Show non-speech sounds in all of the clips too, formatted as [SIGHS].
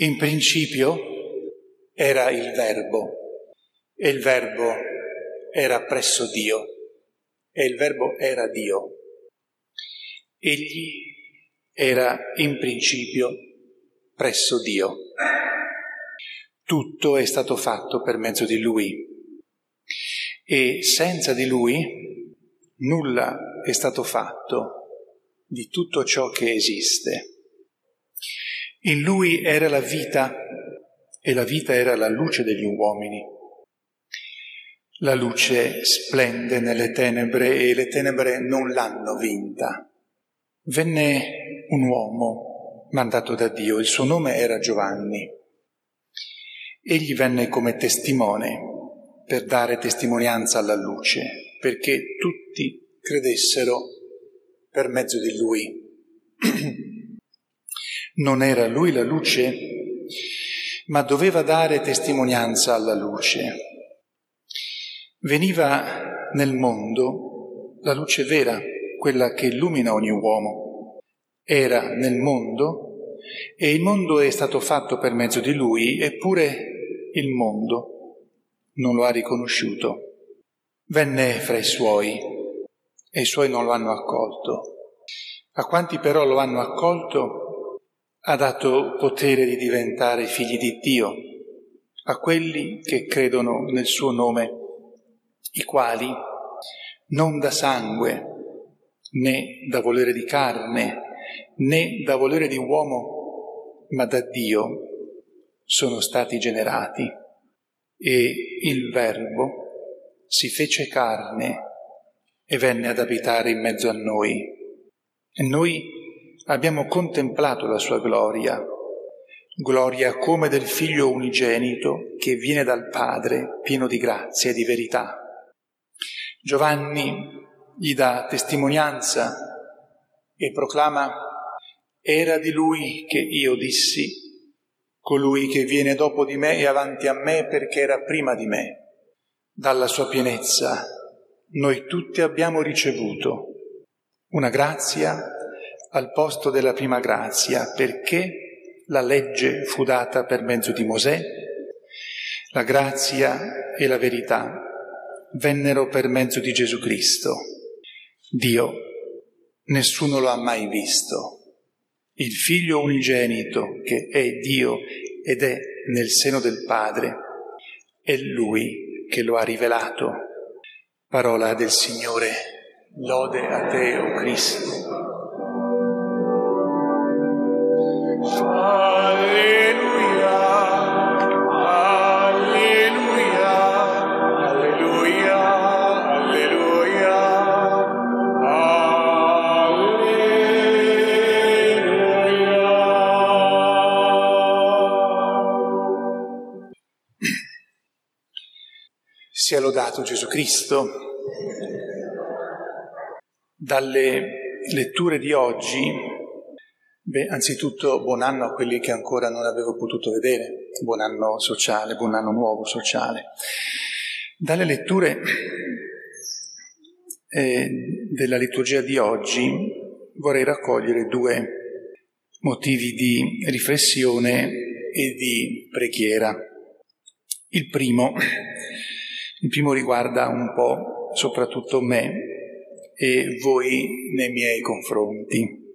In principio era il Verbo e il Verbo era presso Dio e il Verbo era Dio. Egli era in principio presso Dio. Tutto è stato fatto per mezzo di Lui e senza di Lui nulla è stato fatto di tutto ciò che esiste. In Lui era la vita e la vita era la luce degli uomini. La luce splende nelle tenebre e le tenebre non l'hanno vinta. Venne un uomo mandato da Dio, il suo nome era Giovanni. Egli venne come testimone per dare testimonianza alla luce, perché tutti credessero per mezzo di lui. [CLEARS THROAT] Non era lui la luce, ma doveva dare testimonianza alla luce. Veniva nel mondo la luce vera, quella che illumina ogni uomo. Era nel mondo e il mondo è stato fatto per mezzo di lui, eppure il mondo non lo ha riconosciuto. Venne fra i suoi e i suoi non lo hanno accolto. A quanti però lo hanno accolto ha dato potere di diventare figli di Dio, a quelli che credono nel suo nome, i quali non da sangue, né da volere di carne, né da volere di uomo, ma da Dio sono stati generati. E il Verbo si fece carne e venne ad abitare in mezzo a noi. E noi abbiamo contemplato la sua gloria, gloria come del figlio unigenito che viene dal Padre, pieno di grazia e di verità. Giovanni gli dà testimonianza e proclama, era di lui che io dissi, colui che viene dopo di me e avanti a me perché era prima di me. Dalla sua pienezza noi tutti abbiamo ricevuto una grazia al posto della prima grazia, perché la legge fu data per mezzo di Mosè, la grazia e la verità vennero per mezzo di Gesù Cristo. Dio nessuno lo ha mai visto. Il figlio unigenito che è Dio ed è nel seno del Padre, è Lui che lo ha rivelato. Parola del Signore, lode a te, o oh Cristo sia lodato Gesù Cristo. Dalle letture di oggi beh, anzitutto buon anno a quelli che ancora non avevo potuto vedere, buon anno sociale, buon anno nuovo sociale. Dalle letture eh, della liturgia di oggi vorrei raccogliere due motivi di riflessione e di preghiera. Il primo il primo riguarda un po' soprattutto me e voi nei miei confronti.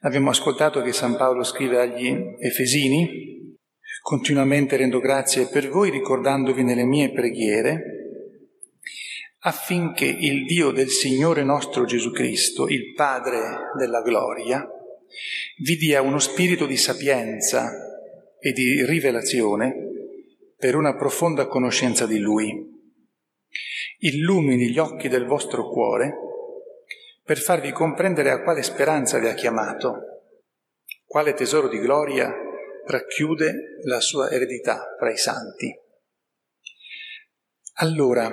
Abbiamo ascoltato che San Paolo scrive agli Efesini, continuamente rendo grazie per voi ricordandovi nelle mie preghiere, affinché il Dio del Signore nostro Gesù Cristo, il Padre della gloria, vi dia uno spirito di sapienza e di rivelazione per una profonda conoscenza di Lui. Illumini gli occhi del vostro cuore per farvi comprendere a quale speranza vi ha chiamato, quale tesoro di gloria racchiude la sua eredità fra i santi. Allora,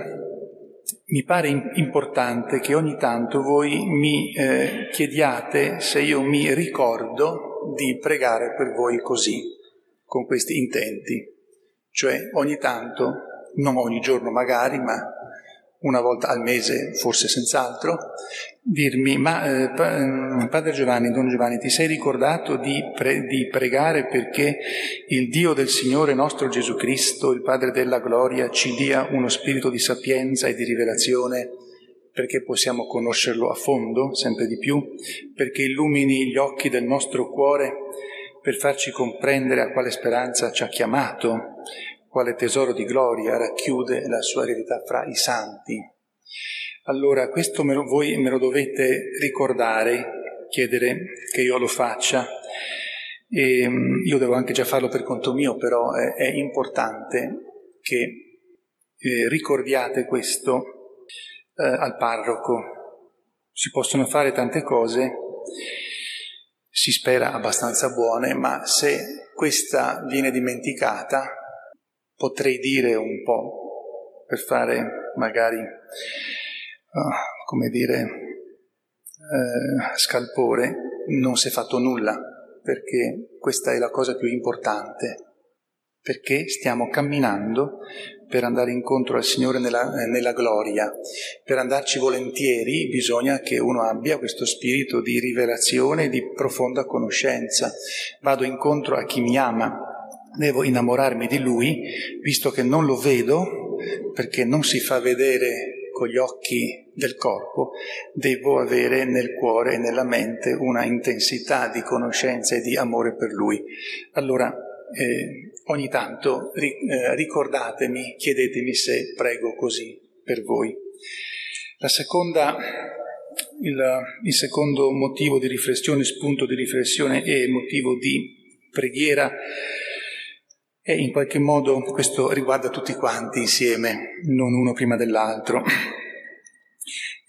mi pare importante che ogni tanto voi mi eh, chiediate se io mi ricordo di pregare per voi così, con questi intenti. Cioè ogni tanto, non ogni giorno magari, ma una volta al mese, forse senz'altro, dirmi, ma eh, mm, Padre Giovanni, Don Giovanni, ti sei ricordato di, pre- di, pregare perché il Dio del Signore nostro Gesù Cristo, il Padre della gloria, ci dia uno spirito di sapienza e di rivelazione? Perché possiamo conoscerlo a fondo, sempre di più, perché illumini gli occhi del nostro cuore per farci comprendere a quale speranza ci ha chiamato, quale tesoro di gloria racchiude la sua eredità fra i santi. Allora questo me lo, voi me lo dovete ricordare, chiedere che io lo faccia. E, mm, io devo anche già farlo per conto mio, però è, è importante che eh, ricordiate questo eh, al parroco. Si possono fare tante cose, si spera abbastanza buone, ma se questa viene dimenticata, potrei dire un po' per fare magari, uh, come dire, uh, scalpore, non si è fatto nulla, perché questa è la cosa più importante, perché stiamo camminando per andare incontro al Signore nella, nella, gloria. Per andarci volentieri bisogna che uno abbia questo spirito di rivelazione e di profonda conoscenza. Vado incontro a chi mi ama, devo innamorarmi di Lui, visto che non lo vedo, perché non si fa vedere con gli occhi del corpo, devo avere nel cuore e nella mente una intensità di conoscenza e di amore per Lui. Allora, eh, ogni tanto ri, eh, ricordatemi, chiedetemi se prego così per voi. Seconda, il, il secondo motivo di riflessione, spunto di riflessione e motivo di preghiera e in qualche modo questo riguarda tutti quanti insieme, non uno prima dell'altro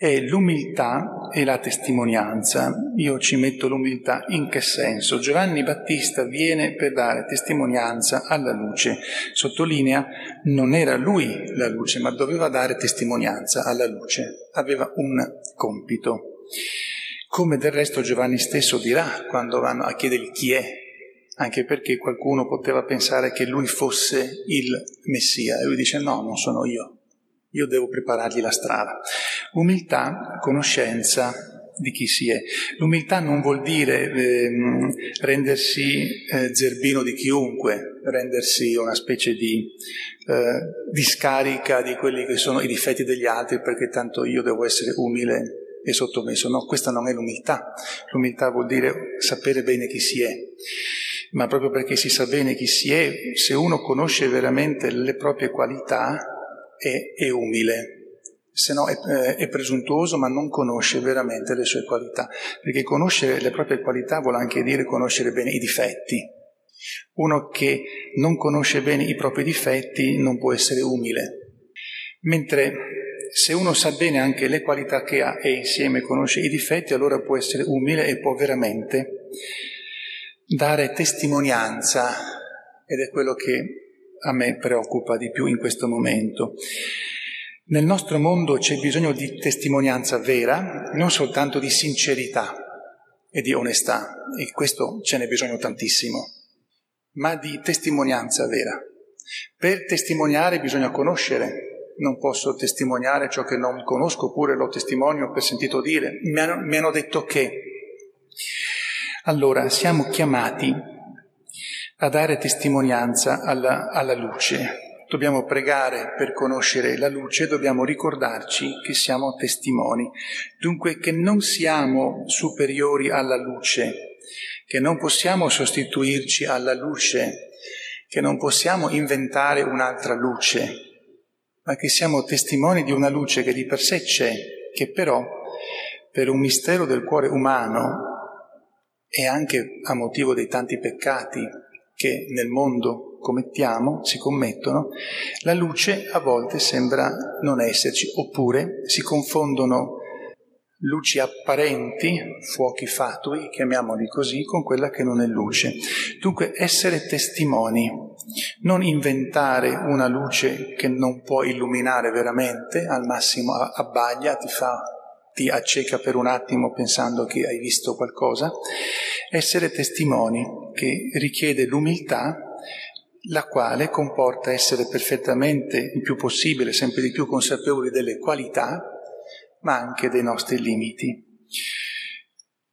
è l'umiltà e la testimonianza. Io ci metto l'umiltà in che senso? Giovanni Battista viene per dare testimonianza alla luce. Sottolinea, non era lui la luce, ma doveva dare testimonianza alla luce. Aveva un compito. Come del resto Giovanni stesso dirà quando vanno a chiedergli chi è, anche perché qualcuno poteva pensare che lui fosse il Messia e lui dice no, non sono io, io devo preparargli la strada. Umiltà, conoscenza di chi si è. L'umiltà non vuol dire eh, rendersi eh, zerbino di chiunque, rendersi una specie di eh, discarica di quelli che sono i difetti degli altri perché tanto io devo essere umile e sottomesso. No, questa non è l'umiltà. L'umiltà vuol dire sapere bene chi si è. Ma proprio perché si sa bene chi si è, se uno conosce veramente le proprie qualità, è, è umile, se no è, eh, è, presuntuoso ma non conosce veramente le sue qualità, perché conoscere le proprie qualità vuol anche dire conoscere bene i difetti. Uno che non conosce bene i propri difetti non può essere umile, mentre se uno sa bene anche le qualità che ha e insieme conosce i difetti, allora può essere umile e può veramente dare testimonianza, ed è quello che a me preoccupa di più in questo momento. Nel nostro mondo c'è bisogno di testimonianza vera, non soltanto di sincerità e di onestà, e questo ce n'è bisogno tantissimo, ma di testimonianza vera. Per testimoniare bisogna conoscere, non posso testimoniare ciò che non conosco, oppure lo testimonio per sentito dire. Mi hanno, mi hanno detto che. Allora, siamo chiamati a dare testimonianza alla, alla luce. Dobbiamo pregare per conoscere la luce, dobbiamo ricordarci che siamo testimoni, dunque che non siamo superiori alla luce, che non possiamo sostituirci alla luce, che non possiamo inventare un'altra luce, ma che siamo testimoni di una luce che di per sé c'è, che però per un mistero del cuore umano e anche a motivo dei tanti peccati che nel mondo commettiamo, si commettono, la luce a volte sembra non esserci, oppure si confondono luci apparenti, fuochi fatui, chiamiamoli così, con quella che non è luce. Dunque essere testimoni, non inventare una luce che non può illuminare veramente, al massimo abbaglia, ti fa ti acceca per un attimo pensando che hai visto qualcosa, essere testimoni che richiede l'umiltà la quale comporta essere perfettamente il più possibile, sempre di più consapevoli delle qualità, ma anche dei nostri limiti.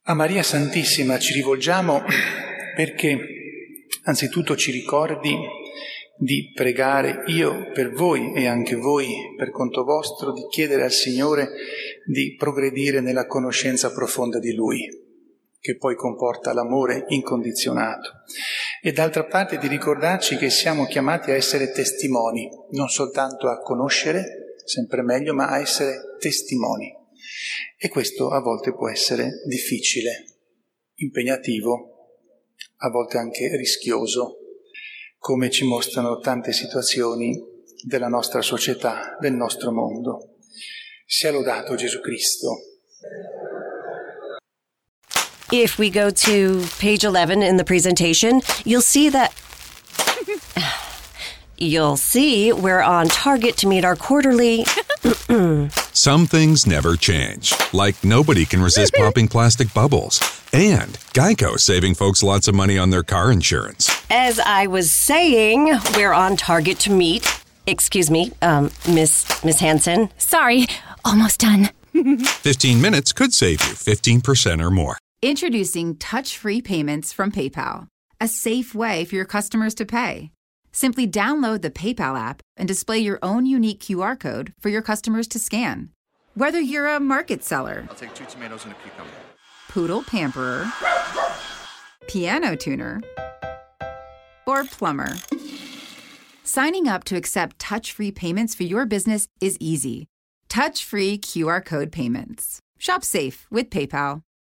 A Maria Santissima ci rivolgiamo [CLEARS THROAT] perché anzitutto ci ricordi di pregare io per voi e anche voi per conto vostro, di chiedere al Signore di progredire nella conoscenza profonda di Lui, che poi comporta l'amore incondizionato. E d'altra parte di ricordarci che siamo chiamati a essere testimoni, non soltanto a conoscere, sempre meglio, ma a essere testimoni. E questo a volte può essere difficile, impegnativo, a volte anche rischioso, come ci mostrano tante situazioni della nostra società, del nostro mondo. Sia lodato Gesù Cristo. If we go to page 11 in the presentation, you'll see that. [SIGHS] You'll see we're on target to meet our quarterly. Some things never change, like nobody can resist [LAUGHS] popping plastic bubbles, and Geico saving folks lots of money on their car insurance. As I was saying, we're on target to meet. Excuse me, um, Miss Miss Hanson. Sorry, almost done. [LAUGHS] 15 minutes could save you 15% or more. Introducing touch free payments from PayPal, a safe way for your customers to pay. Simply download the PayPal app and display your own unique QR code for your customers to scan. Whether you're a market seller, I'll take two tomatoes and a cucumber. Poodle pamperer, piano tuner, or plumber, signing up to accept touch free payments for your business is easy. Touch free QR code payments. Shop safe with PayPal.